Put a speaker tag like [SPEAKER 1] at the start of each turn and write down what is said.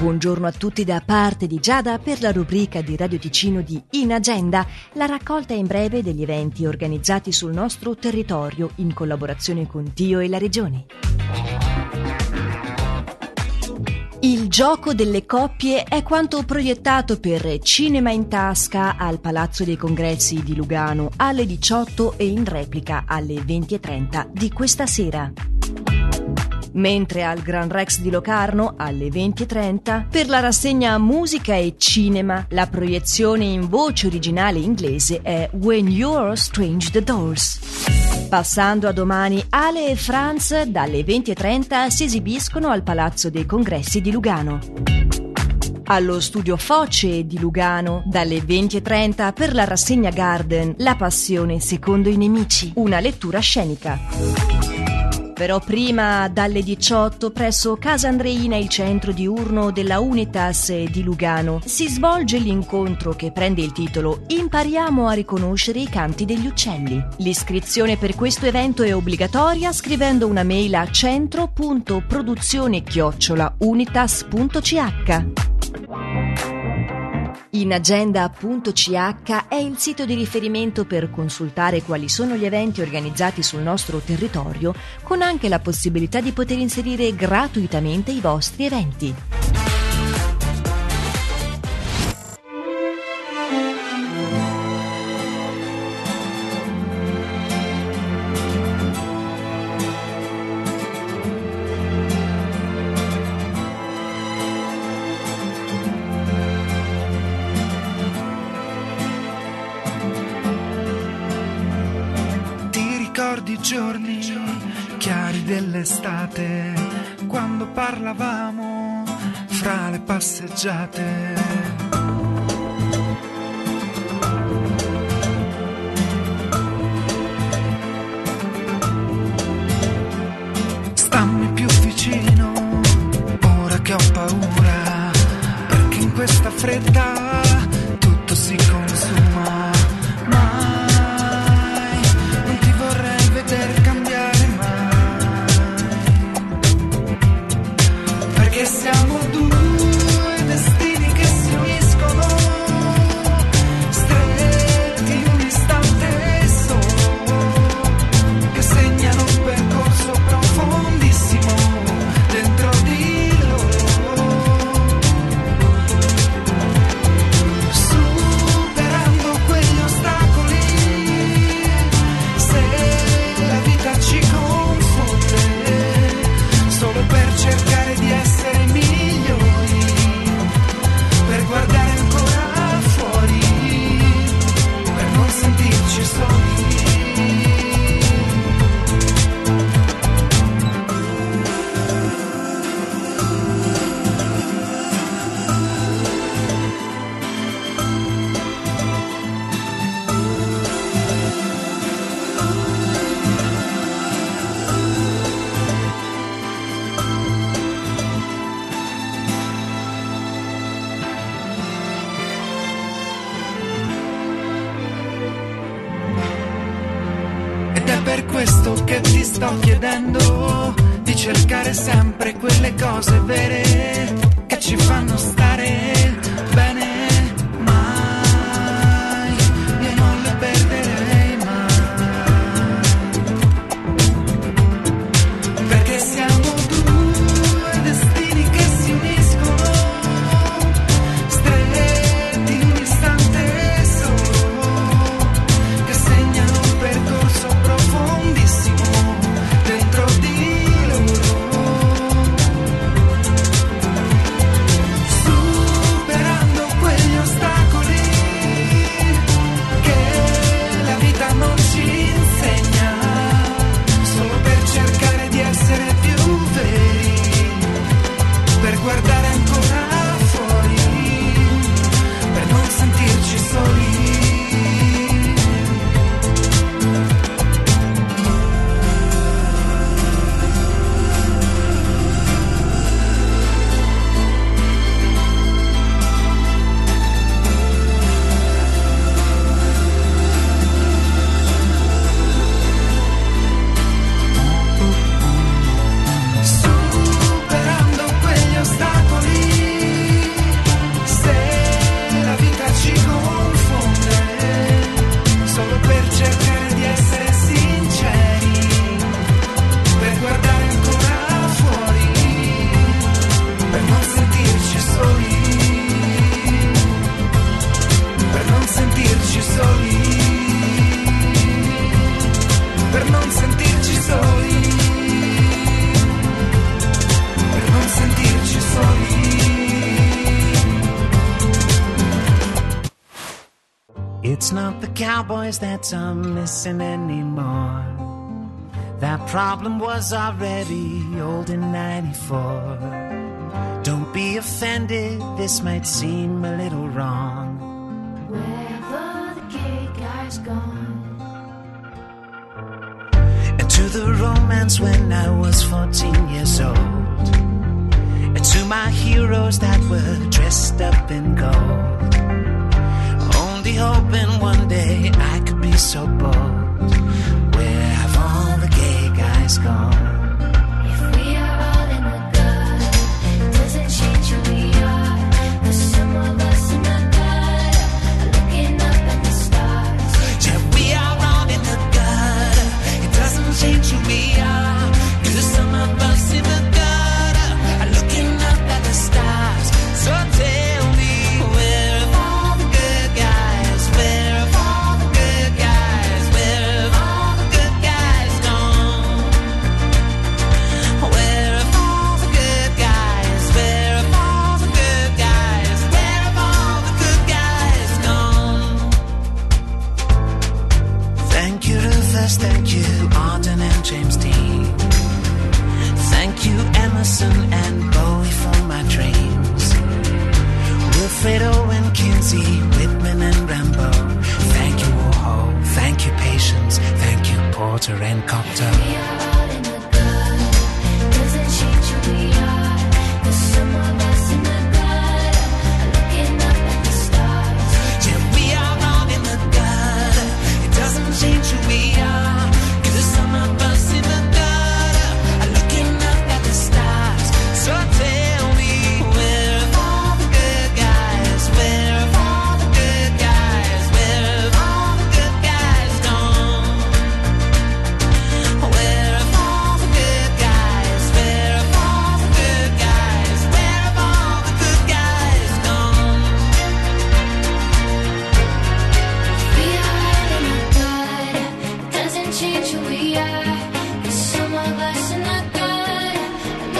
[SPEAKER 1] Buongiorno a tutti da parte di Giada per la rubrica di Radio Ticino di In Agenda, la raccolta in breve degli eventi organizzati sul nostro territorio in collaborazione con Dio e la Regione. Il gioco delle coppie è quanto proiettato per Cinema in Tasca al Palazzo dei Congressi di Lugano alle 18 e in replica alle 20.30 di questa sera mentre al Gran Rex di Locarno alle 20.30 per la rassegna Musica e Cinema la proiezione in voce originale inglese è When You're Strange the Doors. Passando a domani, Ale e Franz dalle 20.30 si esibiscono al Palazzo dei Congressi di Lugano allo studio Foce di Lugano dalle 20.30 per la rassegna Garden La passione secondo i nemici, una lettura scenica. Però prima dalle 18 presso Casa Andreina, il centro diurno della Unitas di Lugano, si svolge l'incontro che prende il titolo Impariamo a riconoscere i canti degli uccelli. L'iscrizione per questo evento è obbligatoria scrivendo una mail a centro.produzione-unitas.ch. Inagenda.ch è il sito di riferimento per consultare quali sono gli eventi organizzati sul nostro territorio, con anche la possibilità di poter inserire gratuitamente i vostri eventi.
[SPEAKER 2] Dell'estate, quando parlavamo fra le passeggiate. Stammi più vicino, ora che ho paura, perché in questa fredda yourself. Per questo che ti sto chiedendo di cercare sempre quelle cose vere che ci fanno stare
[SPEAKER 3] It's not the cowboys that I'm missing anymore. That problem was already old in 94. Don't be offended, this might seem a little wrong.
[SPEAKER 4] Wherever the gay guy's gone.
[SPEAKER 3] And to the romance when I was 14 years old. And to my heroes that were dressed up in gold. Hoping one day I could be so bold. Where have all the gay guys gone? cocktail.